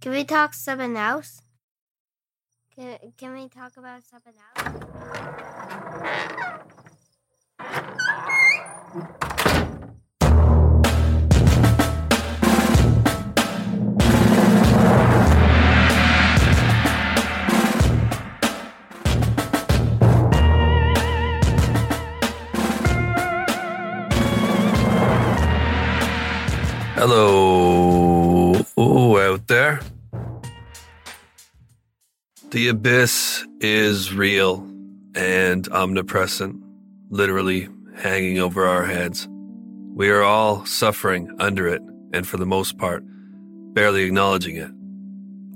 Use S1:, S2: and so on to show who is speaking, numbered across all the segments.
S1: Can we talk something else? Can, can we talk about something else?
S2: Hello, out there. The abyss is real and omnipresent, literally hanging over our heads. We are all suffering under it, and for the most part, barely acknowledging it.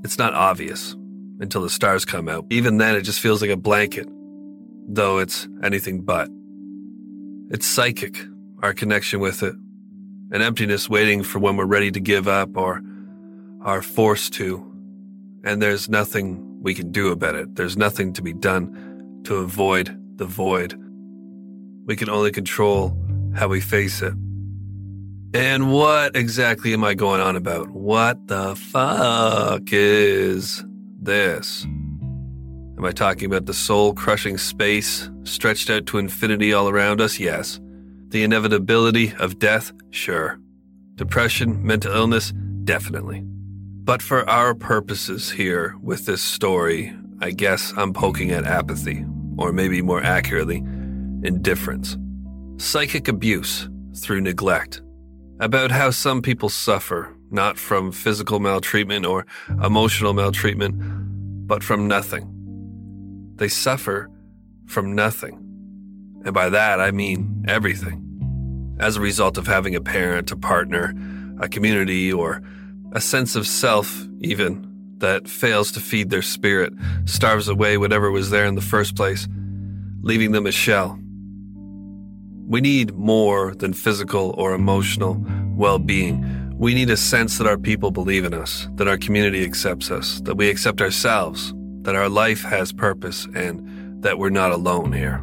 S2: It's not obvious until the stars come out. Even then, it just feels like a blanket, though it's anything but. It's psychic, our connection with it, an emptiness waiting for when we're ready to give up or are forced to. And there's nothing we can do about it. There's nothing to be done to avoid the void. We can only control how we face it. And what exactly am I going on about? What the fuck is this? Am I talking about the soul crushing space stretched out to infinity all around us? Yes. The inevitability of death? Sure. Depression, mental illness? Definitely. But for our purposes here with this story, I guess I'm poking at apathy, or maybe more accurately, indifference. Psychic abuse through neglect. About how some people suffer, not from physical maltreatment or emotional maltreatment, but from nothing. They suffer from nothing. And by that, I mean everything. As a result of having a parent, a partner, a community, or a sense of self, even, that fails to feed their spirit, starves away whatever was there in the first place, leaving them a shell. We need more than physical or emotional well being. We need a sense that our people believe in us, that our community accepts us, that we accept ourselves, that our life has purpose, and that we're not alone here.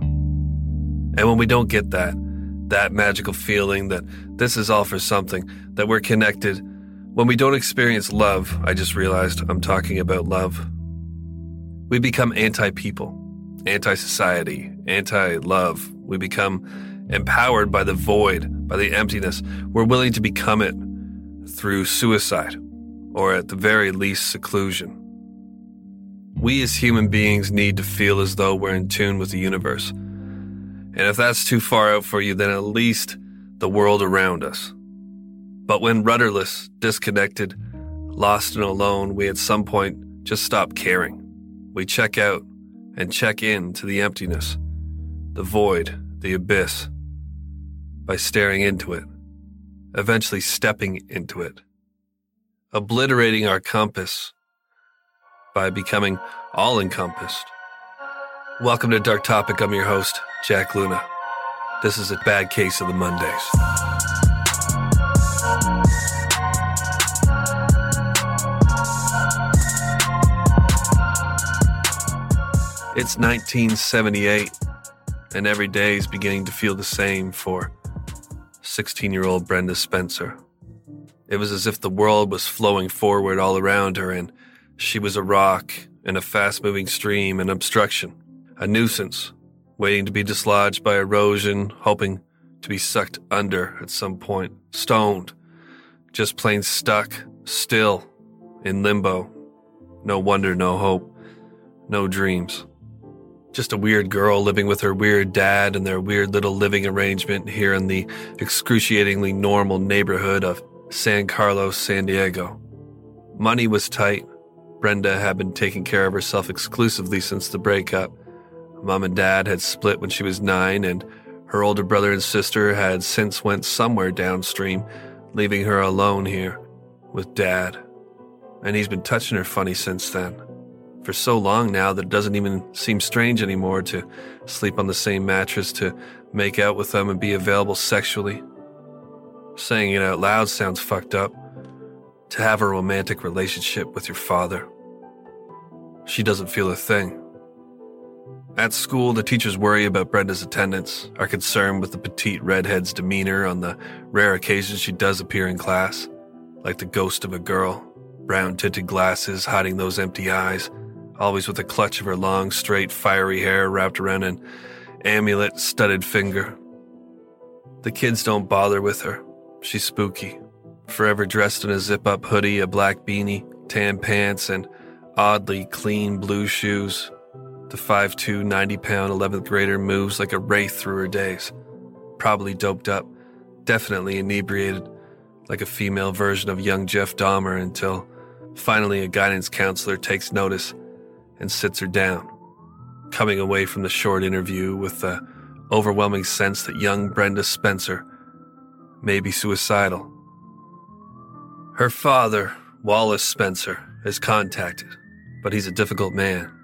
S2: And when we don't get that, that magical feeling that this is all for something, that we're connected, when we don't experience love, I just realized I'm talking about love, we become anti people, anti society, anti love. We become empowered by the void, by the emptiness. We're willing to become it through suicide, or at the very least, seclusion. We as human beings need to feel as though we're in tune with the universe. And if that's too far out for you, then at least the world around us. But when rudderless, disconnected, lost and alone, we at some point just stop caring. We check out and check in to the emptiness, the void, the abyss, by staring into it, eventually stepping into it, obliterating our compass by becoming all encompassed. Welcome to Dark Topic. I'm your host, Jack Luna. This is a bad case of the Mondays. It's 1978, and every day is beginning to feel the same for 16 year old Brenda Spencer. It was as if the world was flowing forward all around her, and she was a rock in a fast moving stream, an obstruction, a nuisance, waiting to be dislodged by erosion, hoping to be sucked under at some point, stoned, just plain stuck, still, in limbo. No wonder, no hope, no dreams. Just a weird girl living with her weird dad and their weird little living arrangement here in the excruciatingly normal neighborhood of San Carlos, San Diego. Money was tight. Brenda had been taking care of herself exclusively since the breakup. Mom and dad had split when she was nine, and her older brother and sister had since went somewhere downstream, leaving her alone here with dad. And he's been touching her funny since then for so long now that it doesn't even seem strange anymore to sleep on the same mattress, to make out with them and be available sexually. Saying it out loud sounds fucked up. To have a romantic relationship with your father. She doesn't feel a thing. At school, the teachers worry about Brenda's attendance, are concerned with the petite redhead's demeanor on the rare occasions she does appear in class, like the ghost of a girl brown tinted glasses hiding those empty eyes, always with a clutch of her long, straight, fiery hair wrapped around an amulet studded finger. The kids don't bother with her. She's spooky, forever dressed in a zip up hoodie, a black beanie, tan pants, and oddly clean blue shoes. The 5'2, 90 pound 11th grader moves like a wraith through her days. Probably doped up, definitely inebriated, like a female version of young Jeff Dahmer until finally a guidance counselor takes notice and sits her down, coming away from the short interview with the overwhelming sense that young Brenda Spencer may be suicidal. Her father, Wallace Spencer, is contacted, but he's a difficult man.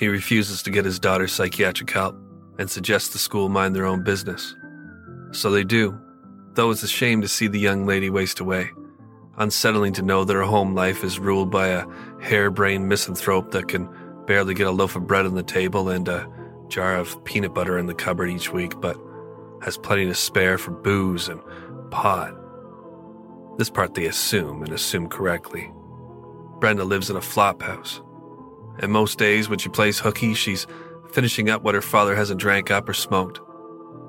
S2: He refuses to get his daughter psychiatric help and suggests the school mind their own business. So they do, though it's a shame to see the young lady waste away. Unsettling to know that her home life is ruled by a harebrained misanthrope that can barely get a loaf of bread on the table and a jar of peanut butter in the cupboard each week, but has plenty to spare for booze and pot. This part they assume and assume correctly. Brenda lives in a flop house, and most days when she plays hooky, she's finishing up what her father hasn't drank up or smoked,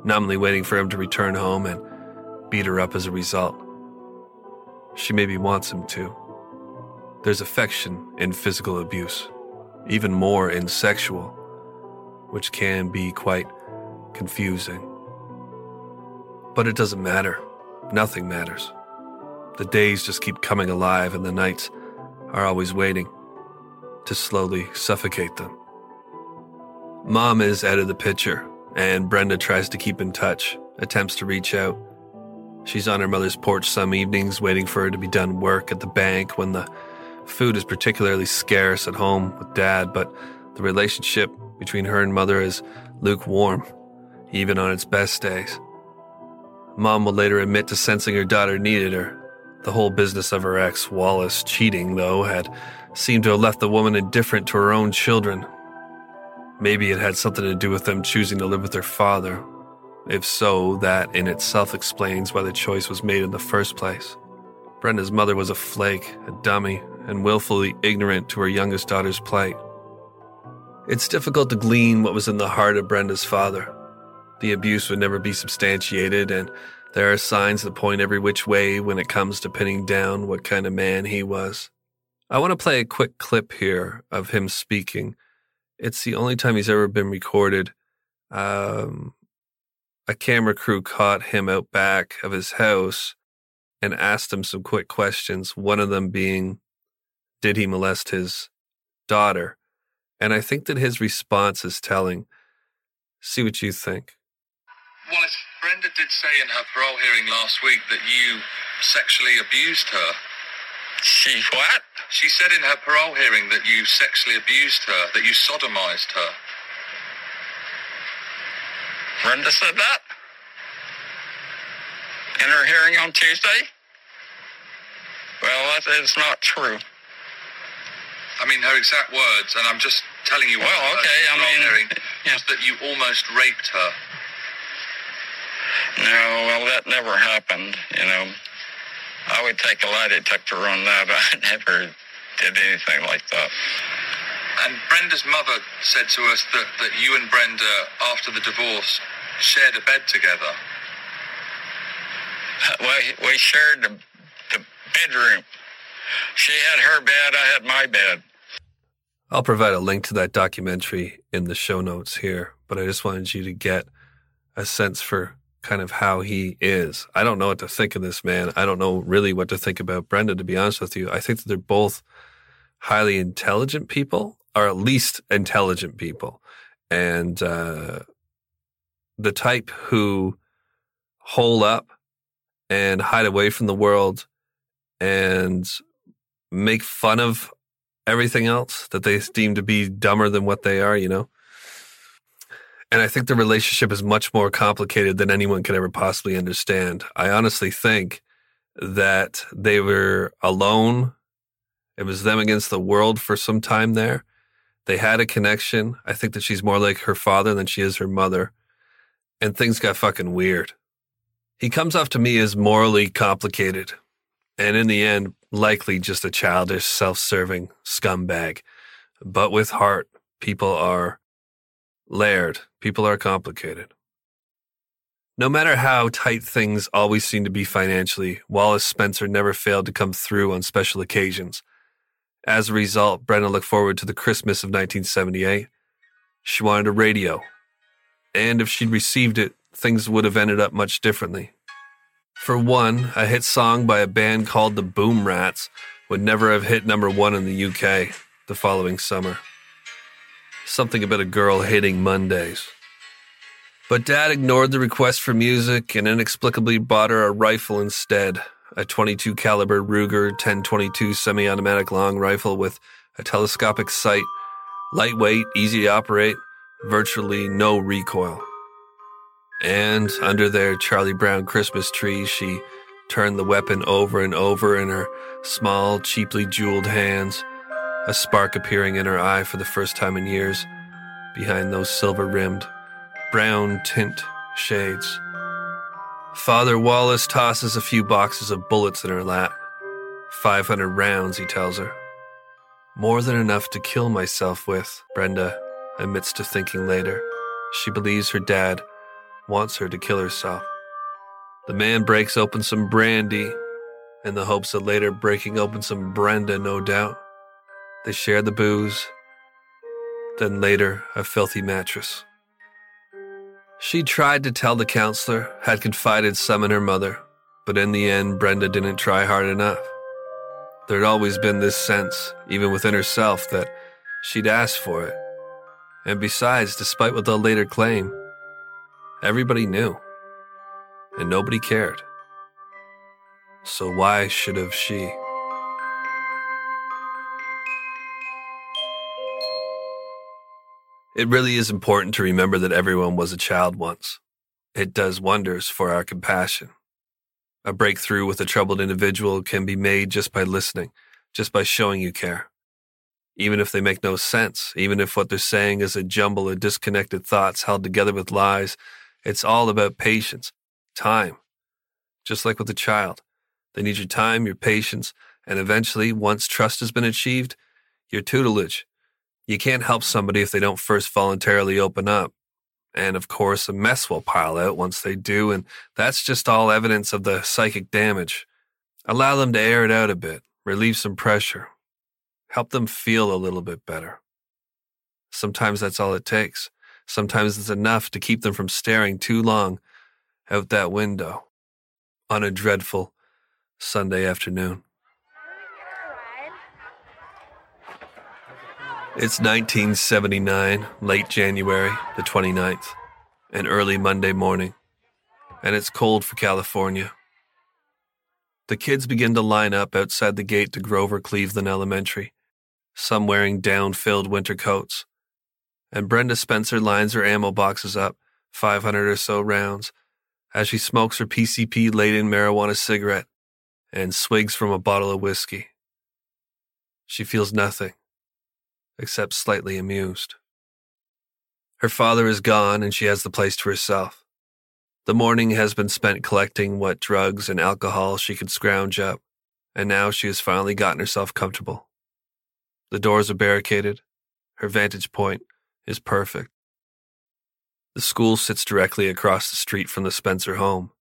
S2: numbly waiting for him to return home and beat her up as a result. She maybe wants him to. There's affection in physical abuse, even more in sexual, which can be quite confusing. But it doesn't matter. Nothing matters. The days just keep coming alive, and the nights are always waiting to slowly suffocate them. Mom is out of the picture, and Brenda tries to keep in touch, attempts to reach out. She's on her mother's porch some evenings, waiting for her to be done work at the bank when the food is particularly scarce at home with dad, but the relationship between her and mother is lukewarm, even on its best days. Mom will later admit to sensing her daughter needed her. The whole business of her ex, Wallace, cheating, though, had seemed to have left the woman indifferent to her own children. Maybe it had something to do with them choosing to live with their father. If so, that in itself explains why the choice was made in the first place. Brenda's mother was a flake, a dummy, and willfully ignorant to her youngest daughter's plight. It's difficult to glean what was in the heart of Brenda's father. The abuse would never be substantiated, and there are signs that point every which way when it comes to pinning down what kind of man he was. I want to play a quick clip here of him speaking. It's the only time he's ever been recorded. Um, a camera crew caught him out back of his house and asked him some quick questions, one of them being, Did he molest his daughter? And I think that his response is telling. See what you think.
S3: Well, Brenda did say in her parole hearing last week that you sexually abused her.
S4: She what?
S3: She said in her parole hearing that you sexually abused her, that you sodomized her.
S4: Brenda said that? In her hearing on Tuesday? Well, that is not true.
S3: I mean, her exact words, and I'm just telling you what
S4: Well, okay, I mean,
S3: hearing,
S4: yeah.
S3: was that you almost raped her.
S4: No, well, that never happened, you know. I would take a lie detector on that. I never did anything like that.
S3: And Brenda's mother said to us that, that you and Brenda, after the divorce, shared a bed together.
S4: We, we shared the, the bedroom. She had her bed, I had my bed.
S2: I'll provide a link to that documentary in the show notes here, but I just wanted you to get a sense for kind of how he is. I don't know what to think of this man. I don't know really what to think about Brenda, to be honest with you. I think that they're both highly intelligent people, or at least intelligent people, and uh, the type who hole up and hide away from the world and make fun of everything else that they deem to be dumber than what they are, you know? And I think the relationship is much more complicated than anyone could ever possibly understand. I honestly think that they were alone. It was them against the world for some time there. They had a connection. I think that she's more like her father than she is her mother. And things got fucking weird. He comes off to me as morally complicated. And in the end, likely just a childish, self serving scumbag. But with heart, people are layered, people are complicated. No matter how tight things always seem to be financially, Wallace Spencer never failed to come through on special occasions. As a result, Brenda looked forward to the Christmas of 1978. She wanted a radio. And if she'd received it, things would have ended up much differently. For one, a hit song by a band called the Boom Rats would never have hit number one in the UK the following summer. Something about a girl hating Mondays. But Dad ignored the request for music and inexplicably bought her a rifle instead, a 22 caliber Ruger 1022 semi-automatic long rifle with a telescopic sight, lightweight, easy to operate, virtually no recoil. And under their Charlie Brown Christmas tree, she turned the weapon over and over in her small, cheaply jeweled hands, a spark appearing in her eye for the first time in years behind those silver rimmed, brown tint shades. Father Wallace tosses a few boxes of bullets in her lap. 500 rounds, he tells her. More than enough to kill myself with, Brenda admits to thinking later. She believes her dad wants her to kill herself. The man breaks open some brandy in the hopes of later breaking open some Brenda, no doubt. They shared the booze, then later a filthy mattress. She tried to tell the counselor, had confided some in her mother, but in the end, Brenda didn't try hard enough. There'd always been this sense, even within herself, that she'd asked for it. And besides, despite what they'll later claim, Everybody knew, and nobody cared. So why should have she? It really is important to remember that everyone was a child once. It does wonders for our compassion. A breakthrough with a troubled individual can be made just by listening, just by showing you care. Even if they make no sense, even if what they're saying is a jumble of disconnected thoughts held together with lies it's all about patience, time. Just like with a child, they need your time, your patience, and eventually, once trust has been achieved, your tutelage. You can't help somebody if they don't first voluntarily open up. And of course, a mess will pile out once they do, and that's just all evidence of the psychic damage. Allow them to air it out a bit, relieve some pressure, help them feel a little bit better. Sometimes that's all it takes. Sometimes it's enough to keep them from staring too long out that window on a dreadful Sunday afternoon. It's 1979, late January, the 29th, and early Monday morning, and it's cold for California. The kids begin to line up outside the gate to Grover Cleveland Elementary, some wearing down filled winter coats, and Brenda Spencer lines her ammo boxes up, 500 or so rounds, as she smokes her PCP laden marijuana cigarette and swigs from a bottle of whiskey. She feels nothing, except slightly amused. Her father is gone and she has the place to herself. The morning has been spent collecting what drugs and alcohol she could scrounge up, and now she has finally gotten herself comfortable. The doors are barricaded, her vantage point is perfect. The school sits directly across the street from the Spencer home.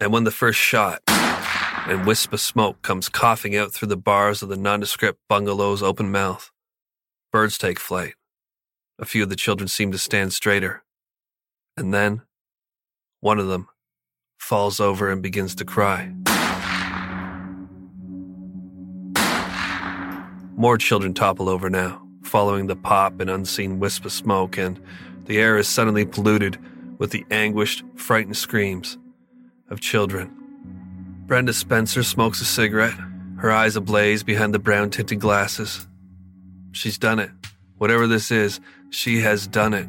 S2: And when the first shot and wisp of smoke comes coughing out through the bars of the nondescript bungalow's open mouth, birds take flight. A few of the children seem to stand straighter. And then, one of them falls over and begins to cry. More children topple over now following the pop and unseen wisp of smoke, and the air is suddenly polluted with the anguished, frightened screams of children. Brenda Spencer smokes a cigarette, her eyes ablaze behind the brown tinted glasses. She's done it. Whatever this is, she has done it.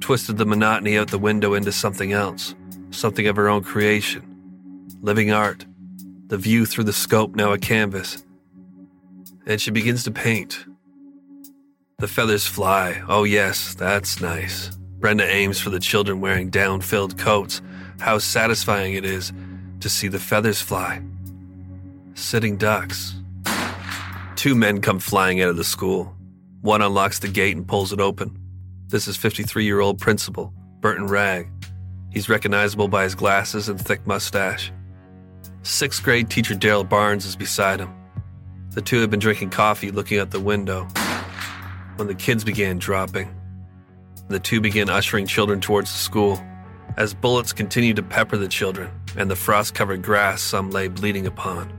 S2: Twisted the monotony out the window into something else, something of her own creation. Living art, the view through the scope now a canvas. And she begins to paint, the feathers fly. Oh, yes, that's nice. Brenda aims for the children wearing down filled coats. How satisfying it is to see the feathers fly. Sitting ducks. Two men come flying out of the school. One unlocks the gate and pulls it open. This is 53 year old principal, Burton Wragg. He's recognizable by his glasses and thick mustache. Sixth grade teacher Daryl Barnes is beside him. The two have been drinking coffee looking out the window when the kids began dropping. The two began ushering children towards the school. As bullets continued to pepper the children and the frost covered grass some lay bleeding upon.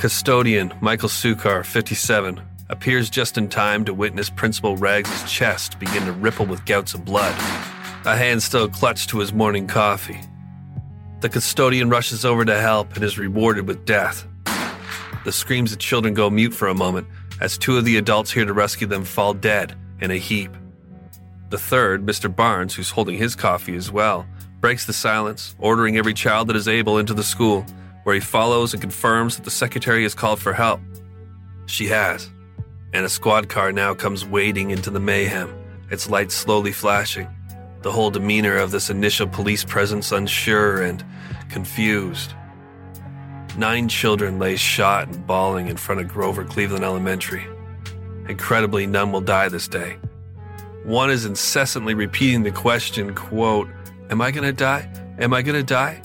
S2: Custodian Michael Suchar, 57, appears just in time to witness Principal Wragg's chest begin to ripple with gouts of blood, a hand still clutched to his morning coffee. The custodian rushes over to help and is rewarded with death. The screams of children go mute for a moment as two of the adults here to rescue them fall dead in a heap. The third, Mr. Barnes, who's holding his coffee as well, breaks the silence, ordering every child that is able into the school, where he follows and confirms that the secretary has called for help. She has, and a squad car now comes wading into the mayhem, its lights slowly flashing, the whole demeanor of this initial police presence unsure and confused. Nine children lay shot and bawling in front of Grover Cleveland Elementary. Incredibly, none will die this day. One is incessantly repeating the question, quote, Am I gonna die? Am I gonna die?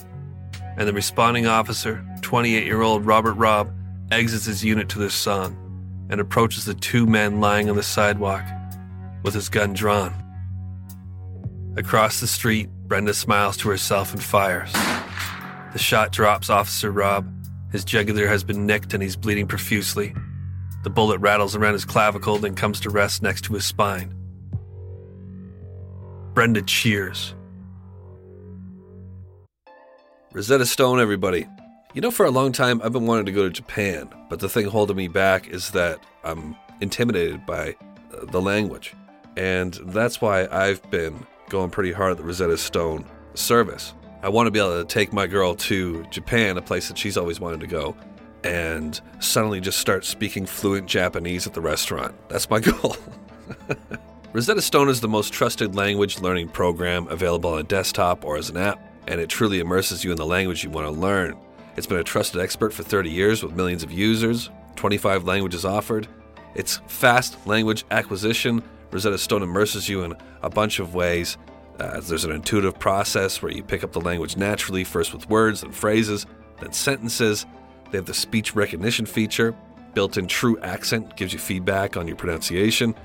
S2: And the responding officer, 28 year old Robert Robb, exits his unit to this song and approaches the two men lying on the sidewalk with his gun drawn. Across the street, Brenda smiles to herself and fires. The shot drops Officer Robb. His jugular has been nicked and he's bleeding profusely. The bullet rattles around his clavicle, then comes to rest next to his spine. Brenda cheers. Rosetta Stone, everybody. You know, for a long time, I've been wanting to go to Japan, but the thing holding me back is that I'm intimidated by uh, the language. And that's why I've been going pretty hard at the Rosetta Stone service. I want to be able to take my girl to Japan, a place that she's always wanted to go, and suddenly just start speaking fluent Japanese at the restaurant. That's my goal. Rosetta Stone is the most trusted language learning program available on a desktop or as an app, and it truly immerses you in the language you want to learn. It's been a trusted expert for 30 years with millions of users, 25 languages offered. It's fast language acquisition. Rosetta Stone immerses you in a bunch of ways. Uh, there's an intuitive process where you pick up the language naturally, first with words and phrases, then sentences. They have the speech recognition feature. Built in true accent gives you feedback on your pronunciation.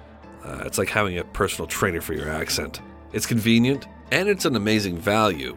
S2: Uh, it's like having a personal trainer for your accent. It's convenient and it's an amazing value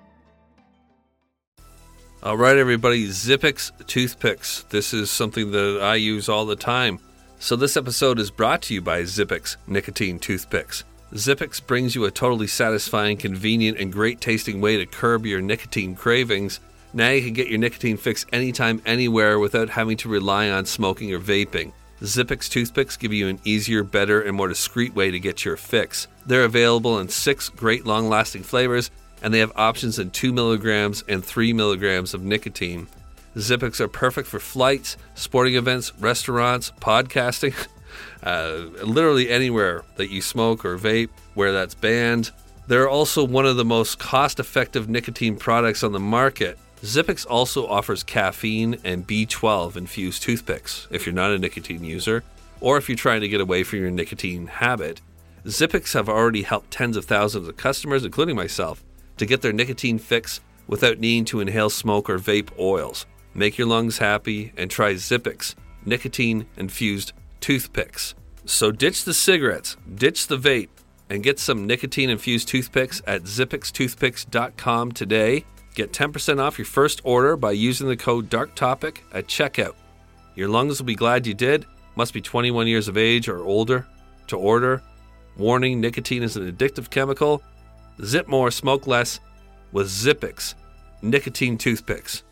S2: All right, everybody, Zippix toothpicks. This is something that I use all the time. So, this episode is brought to you by Zippix nicotine toothpicks. Zippix brings you a totally satisfying, convenient, and great tasting way to curb your nicotine cravings. Now you can get your nicotine fix anytime, anywhere without having to rely on smoking or vaping. Zippix toothpicks give you an easier, better, and more discreet way to get your fix. They're available in six great long lasting flavors and they have options in 2 milligrams and 3 milligrams of nicotine. Zippix are perfect for flights, sporting events, restaurants, podcasting, uh, literally anywhere that you smoke or vape where that's banned. They're also one of the most cost effective nicotine products on the market. Zippix also offers caffeine and B12 infused toothpicks if you're not a nicotine user or if you're trying to get away from your nicotine habit. Zippix have already helped tens of thousands of customers, including myself, to get their nicotine fix without needing to inhale smoke or vape oils. Make your lungs happy and try Zippix nicotine infused toothpicks. So ditch the cigarettes, ditch the vape, and get some nicotine infused toothpicks at zippixtoothpicks.com today. Get 10% off your first order by using the code DARKTOPIC at checkout. Your lungs will be glad you did. Must be 21 years of age or older to order. Warning nicotine is an addictive chemical Zip more, smoke less with Zippix nicotine toothpicks.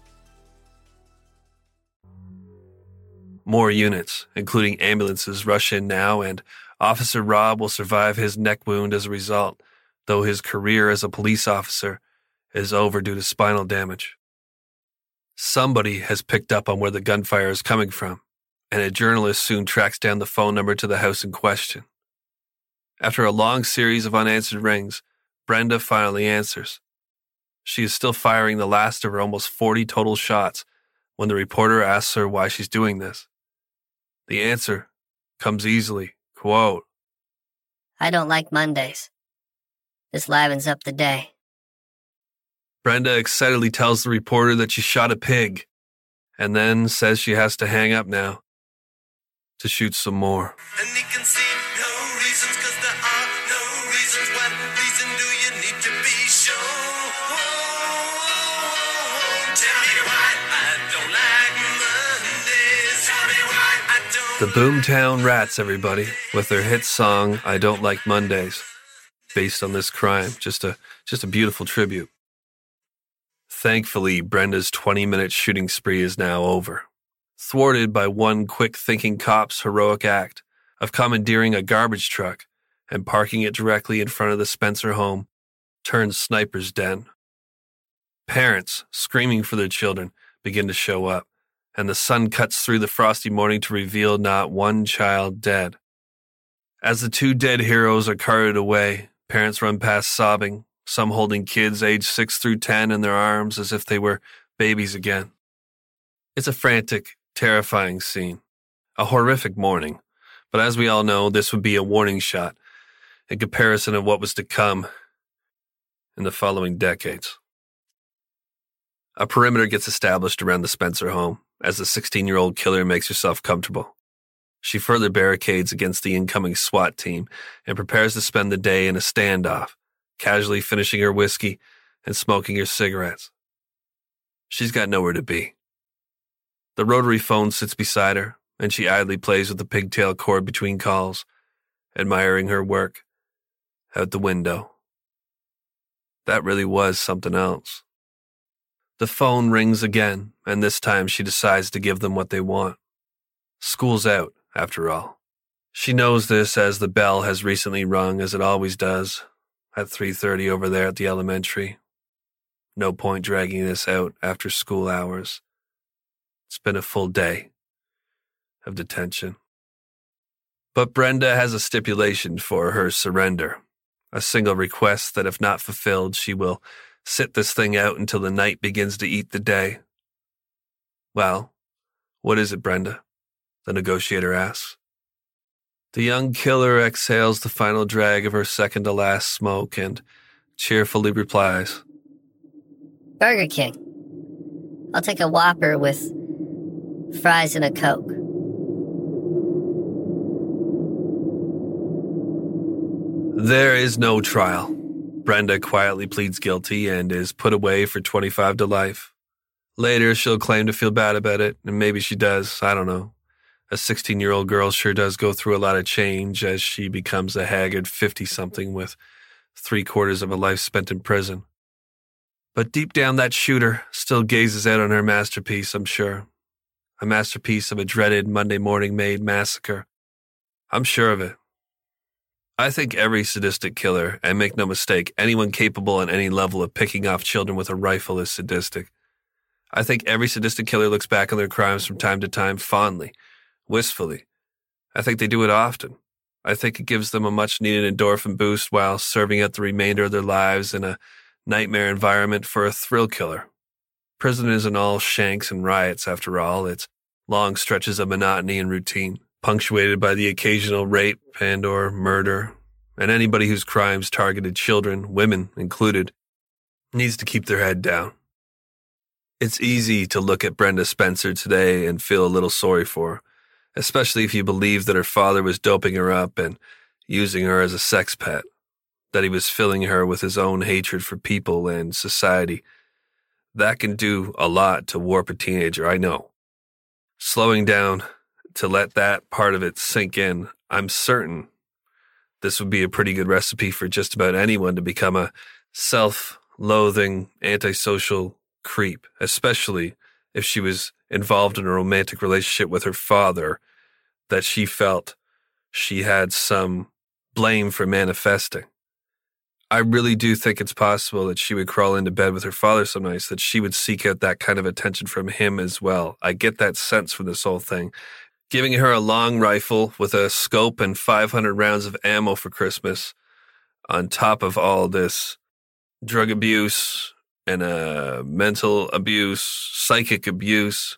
S2: More units, including ambulances, rush in now, and Officer Robb will survive his neck wound as a result, though his career as a police officer is over due to spinal damage. Somebody has picked up on where the gunfire is coming from, and a journalist soon tracks down the phone number to the house in question. After a long series of unanswered rings, Brenda finally answers. She is still firing the last of her almost 40 total shots when the reporter asks her why she's doing this. The answer comes easily. Quote,
S5: I don't like Mondays. This livens up the day.
S2: Brenda excitedly tells the reporter that she shot a pig and then says she has to hang up now to shoot some more.
S6: And he can
S2: The Boomtown Rats, everybody, with their hit song "I Don't Like Mondays," based on this crime. Just a just a beautiful tribute. Thankfully, Brenda's 20-minute shooting spree is now over, thwarted by one quick-thinking cop's heroic act of commandeering a garbage truck and parking it directly in front of the Spencer home, turned sniper's den. Parents, screaming for their children, begin to show up and the sun cuts through the frosty morning to reveal not one child dead. As the two dead heroes are carted away, parents run past sobbing, some holding kids aged 6 through 10 in their arms as if they were babies again. It's a frantic, terrifying scene, a horrific morning, but as we all know, this would be a warning shot in comparison of what was to come in the following decades. A perimeter gets established around the Spencer home as the 16 year old killer makes herself comfortable. She further barricades against the incoming SWAT team and prepares to spend the day in a standoff, casually finishing her whiskey and smoking her cigarettes. She's got nowhere to be. The rotary phone sits beside her, and she idly plays with the pigtail cord between calls, admiring her work out the window. That really was something else. The phone rings again, and this time she decides to give them what they want. School's out, after all. She knows this as the bell has recently rung as it always does, at 3:30 over there at the elementary. No point dragging this out after school hours. It's been a full day of detention. But Brenda has a stipulation for her surrender, a single request that if not fulfilled, she will sit this thing out until the night begins to eat the day. Well, what is it, Brenda? The negotiator asks. The young killer exhales the final drag of her second to last smoke and cheerfully replies,
S5: Burger King. I'll take a Whopper with fries and a Coke.
S2: There is no trial. Brenda quietly pleads guilty and is put away for 25 to life. Later, she'll claim to feel bad about it, and maybe she does. I don't know. A 16 year old girl sure does go through a lot of change as she becomes a haggard 50 something with three quarters of a life spent in prison. But deep down, that shooter still gazes out on her masterpiece, I'm sure. A masterpiece of a dreaded Monday morning made massacre. I'm sure of it. I think every sadistic killer, and make no mistake, anyone capable on any level of picking off children with a rifle is sadistic. I think every sadistic killer looks back on their crimes from time to time fondly, wistfully. I think they do it often. I think it gives them a much needed endorphin boost while serving out the remainder of their lives in a nightmare environment for a thrill killer. Prison isn't all shanks and riots, after all. It's long stretches of monotony and routine punctuated by the occasional rape and or murder, and anybody whose crimes targeted children, women included, needs to keep their head down. It's easy to look at Brenda Spencer today and feel a little sorry for her, especially if you believe that her father was doping her up and using her as a sex pet, that he was filling her with his own hatred for people and society. That can do a lot to warp a teenager, I know. Slowing down to let that part of it sink in, I'm certain this would be a pretty good recipe for just about anyone to become a self loathing, antisocial creep, especially if she was involved in a romantic relationship with her father that she felt she had some blame for manifesting. I really do think it's possible that she would crawl into bed with her father some nights, that she would seek out that kind of attention from him as well. I get that sense from this whole thing. Giving her a long rifle with a scope and 500 rounds of ammo for Christmas, on top of all this drug abuse and uh, mental abuse, psychic abuse.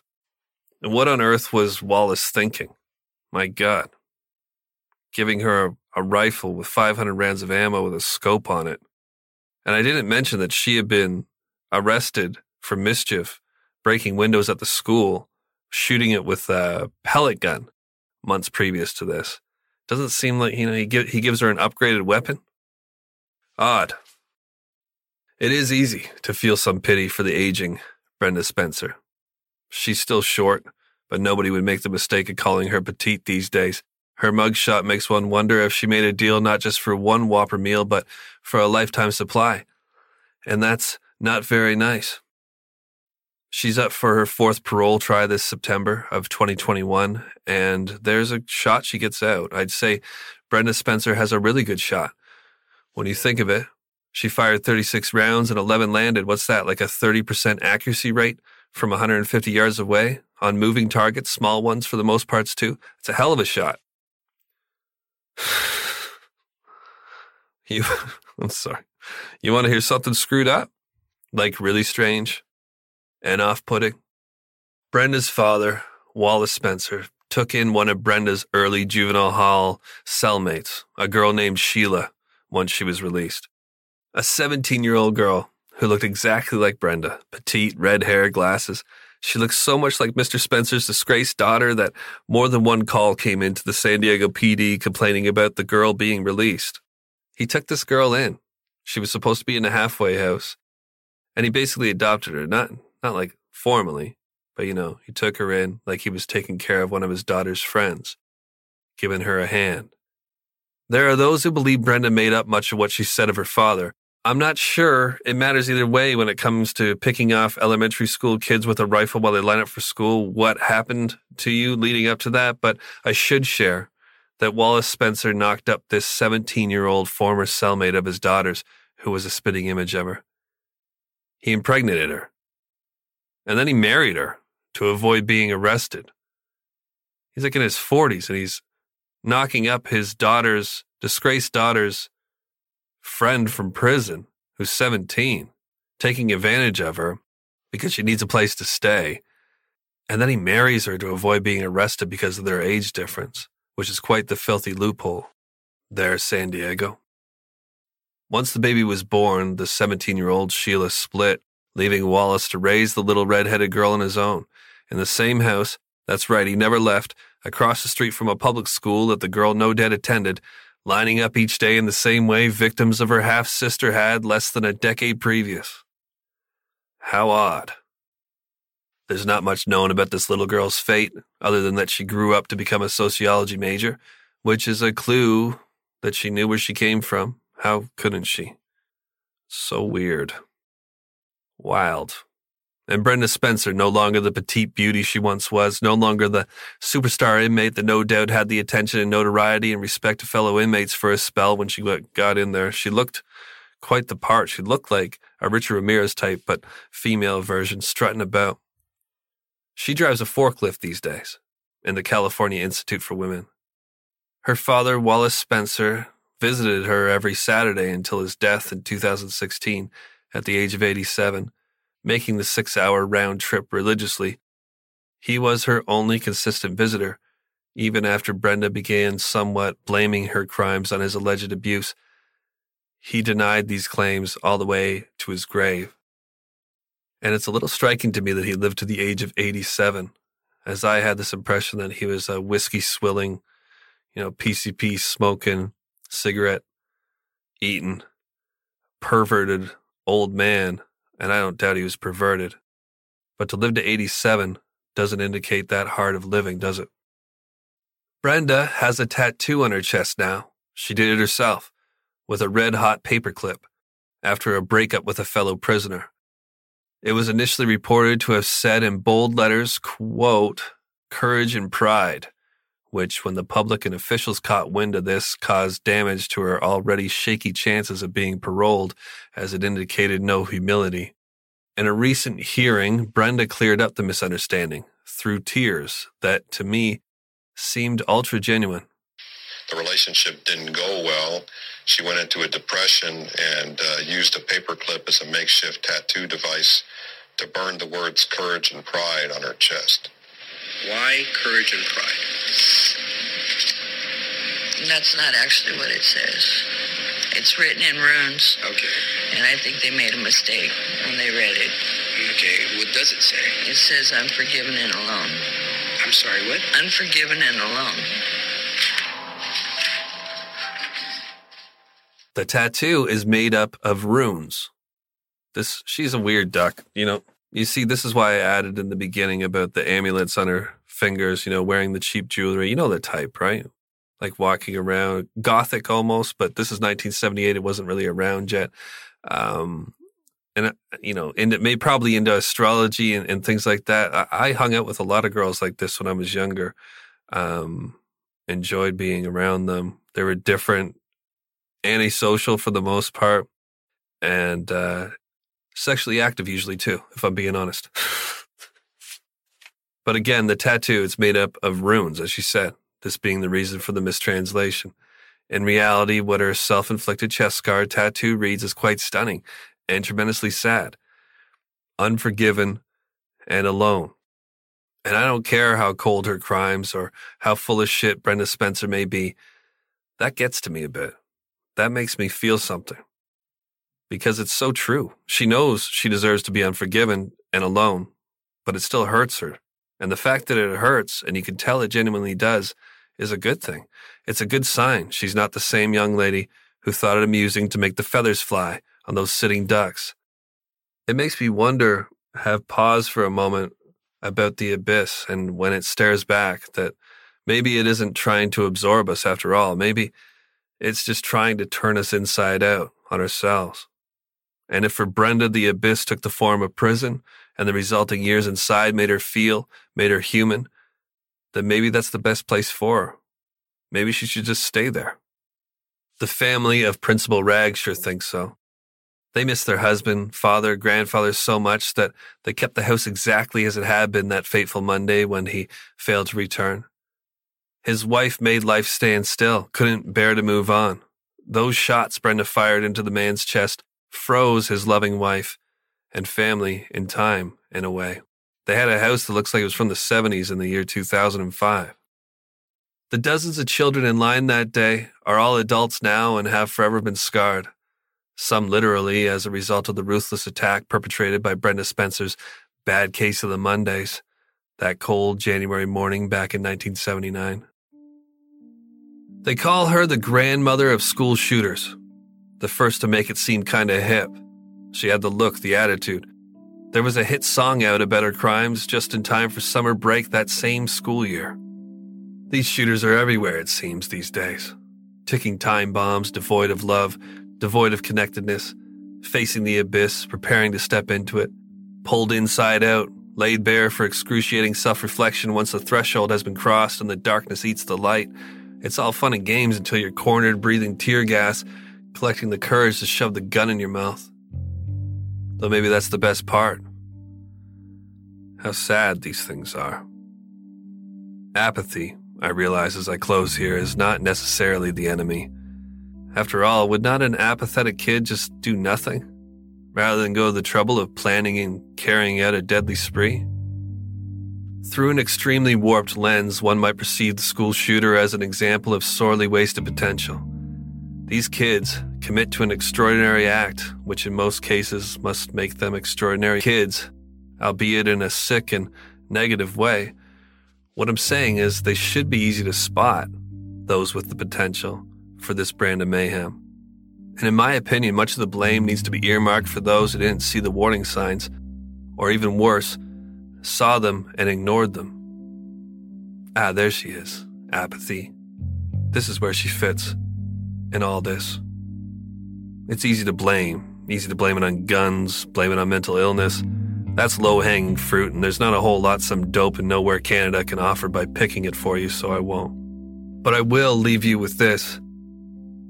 S2: And what on earth was Wallace thinking? My God. Giving her a, a rifle with 500 rounds of ammo with a scope on it. And I didn't mention that she had been arrested for mischief, breaking windows at the school, shooting it with a pellet gun months previous to this. Doesn't seem like, you know, he, give, he gives her an upgraded weapon. Odd. It is easy to feel some pity for the aging Brenda Spencer. She's still short, but nobody would make the mistake of calling her petite these days. Her mugshot makes one wonder if she made a deal not just for one Whopper meal, but for a lifetime supply. And that's not very nice. She's up for her fourth parole try this September of 2021, and there's a shot she gets out. I'd say Brenda Spencer has a really good shot. When you think of it, she fired 36 rounds and 11 landed. What's that, like a 30% accuracy rate from 150 yards away on moving targets, small ones for the most parts, too? It's a hell of a shot. you, I'm sorry. You want to hear something screwed up? Like really strange and off putting? Brenda's father, Wallace Spencer, took in one of Brenda's early juvenile hall cellmates, a girl named Sheila, once she was released. A 17 year old girl who looked exactly like Brenda petite, red hair, glasses. She looked so much like Mr. Spencer's disgraced daughter that more than one call came into the San Diego PD complaining about the girl being released. He took this girl in. She was supposed to be in a halfway house, and he basically adopted her, not, not like formally, but you know, he took her in like he was taking care of one of his daughter's friends, giving her a hand. There are those who believe Brenda made up much of what she said of her father. I'm not sure it matters either way when it comes to picking off elementary school kids with a rifle while they line up for school, what happened to you leading up to that, but I should share that Wallace Spencer knocked up this 17 year old former cellmate of his daughter's who was a spitting image of her. He impregnated her. And then he married her to avoid being arrested. He's like in his 40s and he's knocking up his daughter's, disgraced daughter's friend from prison who's 17, taking advantage of her because she needs a place to stay. And then he marries her to avoid being arrested because of their age difference, which is quite the filthy loophole. There, San Diego. Once the baby was born, the 17 year old Sheila split, leaving Wallace to raise the little red headed girl on his own. In the same house, that's right, he never left, across the street from a public school that the girl no doubt attended, lining up each day in the same way victims of her half sister had less than a decade previous. How odd. There's not much known about this little girl's fate, other than that she grew up to become a sociology major, which is a clue that she knew where she came from. How couldn't she? So weird. Wild. And Brenda Spencer, no longer the petite beauty she once was, no longer the superstar inmate that no doubt had the attention and notoriety and respect of fellow inmates for a spell when she got in there. She looked quite the part. She looked like a Richard Ramirez type, but female version, strutting about. She drives a forklift these days in the California Institute for Women. Her father, Wallace Spencer, visited her every Saturday until his death in 2016 at the age of 87 making the six hour round trip religiously. He was her only consistent visitor, even after Brenda began somewhat blaming her crimes on his alleged abuse. He denied these claims all the way to his grave. And it's a little striking to me that he lived to the age of 87, as I had this impression that he was a whiskey swilling, you know, PCP smoking, cigarette eating, perverted old man and I don't doubt he was perverted. But to live to 87 doesn't indicate that hard of living, does it? Brenda has a tattoo on her chest now. She did it herself, with a red hot paperclip, after a breakup with a fellow prisoner. It was initially reported to have said in bold letters, quote, courage and pride, which, when the public and officials caught wind of this, caused damage to her already shaky chances of being paroled, as it indicated no humility. In a recent hearing, Brenda cleared up the misunderstanding through tears that, to me, seemed ultra genuine.
S7: the relationship didn't go well. She went into a depression and uh, used a paperclip as a makeshift tattoo device to burn the words courage and pride on her chest.
S8: Why courage and pride?
S9: That's not actually what it says. It's written in runes,
S8: Okay.
S9: and I think they made a mistake when they read it.
S8: Okay, what does it say?
S9: It says unforgiven and alone.
S8: I'm sorry, what?
S9: Unforgiven and alone.
S2: The tattoo is made up of runes. This she's a weird duck, you know. You see, this is why I added in the beginning about the amulets on her fingers, you know, wearing the cheap jewelry. You know the type, right? Like walking around, gothic almost, but this is 1978. It wasn't really around yet. Um, and, you know, and it may probably into astrology and, and things like that. I, I hung out with a lot of girls like this when I was younger. Um, enjoyed being around them. They were different, antisocial for the most part, and uh, sexually active usually too, if I'm being honest. but again, the tattoo is made up of runes, as she said, this being the reason for the mistranslation. In reality, what her self inflicted chest scar tattoo reads is quite stunning and tremendously sad. Unforgiven and alone. And I don't care how cold her crimes or how full of shit Brenda Spencer may be. That gets to me a bit. That makes me feel something. Because it's so true. She knows she deserves to be unforgiven and alone, but it still hurts her. And the fact that it hurts, and you can tell it genuinely does, is a good thing. It's a good sign she's not the same young lady who thought it amusing to make the feathers fly on those sitting ducks. It makes me wonder, have pause for a moment about the abyss and when it stares back that maybe it isn't trying to absorb us after all. Maybe it's just trying to turn us inside out on ourselves. And if for Brenda the abyss took the form of prison and the resulting years inside made her feel, made her human, then maybe that's the best place for her. Maybe she should just stay there. The family of Principal Wragg sure thinks so. They miss their husband, father, grandfather so much that they kept the house exactly as it had been that fateful Monday when he failed to return. His wife made life stand still, couldn't bear to move on. Those shots Brenda fired into the man's chest froze his loving wife and family in time, in a way. They had a house that looks like it was from the 70s in the year 2005. The dozens of children in line that day are all adults now and have forever been scarred. Some literally as a result of the ruthless attack perpetrated by Brenda Spencer's bad case of the Mondays, that cold January morning back in 1979. They call her the grandmother of school shooters, the first to make it seem kinda hip. She had the look, the attitude. There was a hit song out about her crimes just in time for summer break that same school year. These shooters are everywhere, it seems, these days. Ticking time bombs, devoid of love, devoid of connectedness, facing the abyss, preparing to step into it, pulled inside out, laid bare for excruciating self reflection once the threshold has been crossed and the darkness eats the light. It's all fun and games until you're cornered, breathing tear gas, collecting the courage to shove the gun in your mouth. Though maybe that's the best part. How sad these things are. Apathy, I realize as I close here, is not necessarily the enemy. After all, would not an apathetic kid just do nothing, rather than go to the trouble of planning and carrying out a deadly spree? Through an extremely warped lens, one might perceive the school shooter as an example of sorely wasted potential. These kids commit to an extraordinary act, which in most cases must make them extraordinary kids, albeit in a sick and negative way. What I'm saying is they should be easy to spot, those with the potential for this brand of mayhem. And in my opinion, much of the blame needs to be earmarked for those who didn't see the warning signs, or even worse, saw them and ignored them. Ah, there she is, apathy. This is where she fits in all this. It's easy to blame, easy to blame it on guns, blame it on mental illness, That's low hanging fruit, and there's not a whole lot some dope in nowhere Canada can offer by picking it for you, so I won't. But I will leave you with this.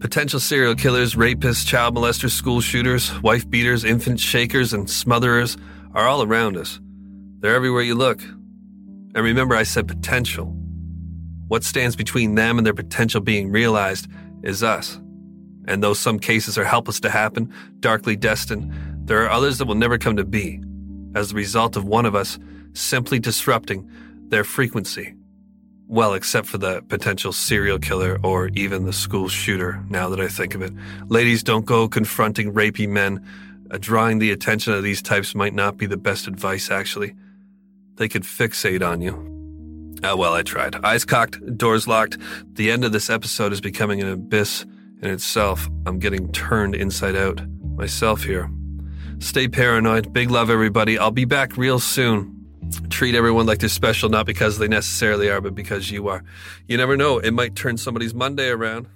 S2: Potential serial killers, rapists, child molesters, school shooters, wife beaters, infant shakers, and smotherers are all around us. They're everywhere you look. And remember, I said potential. What stands between them and their potential being realized is us. And though some cases are helpless to happen, darkly destined, there are others that will never come to be, as the result of one of us simply disrupting their frequency. Well, except for the potential serial killer or even the school shooter, now that I think of it. Ladies, don't go confronting rapey men. Uh, drawing the attention of these types might not be the best advice, actually. They could fixate on you. Oh, well, I tried. Eyes cocked, doors locked. The end of this episode is becoming an abyss in itself. I'm getting turned inside out myself here. Stay paranoid. Big love, everybody. I'll be back real soon. Treat everyone like they're special, not because they necessarily are, but because you are. You never know, it might turn somebody's Monday around.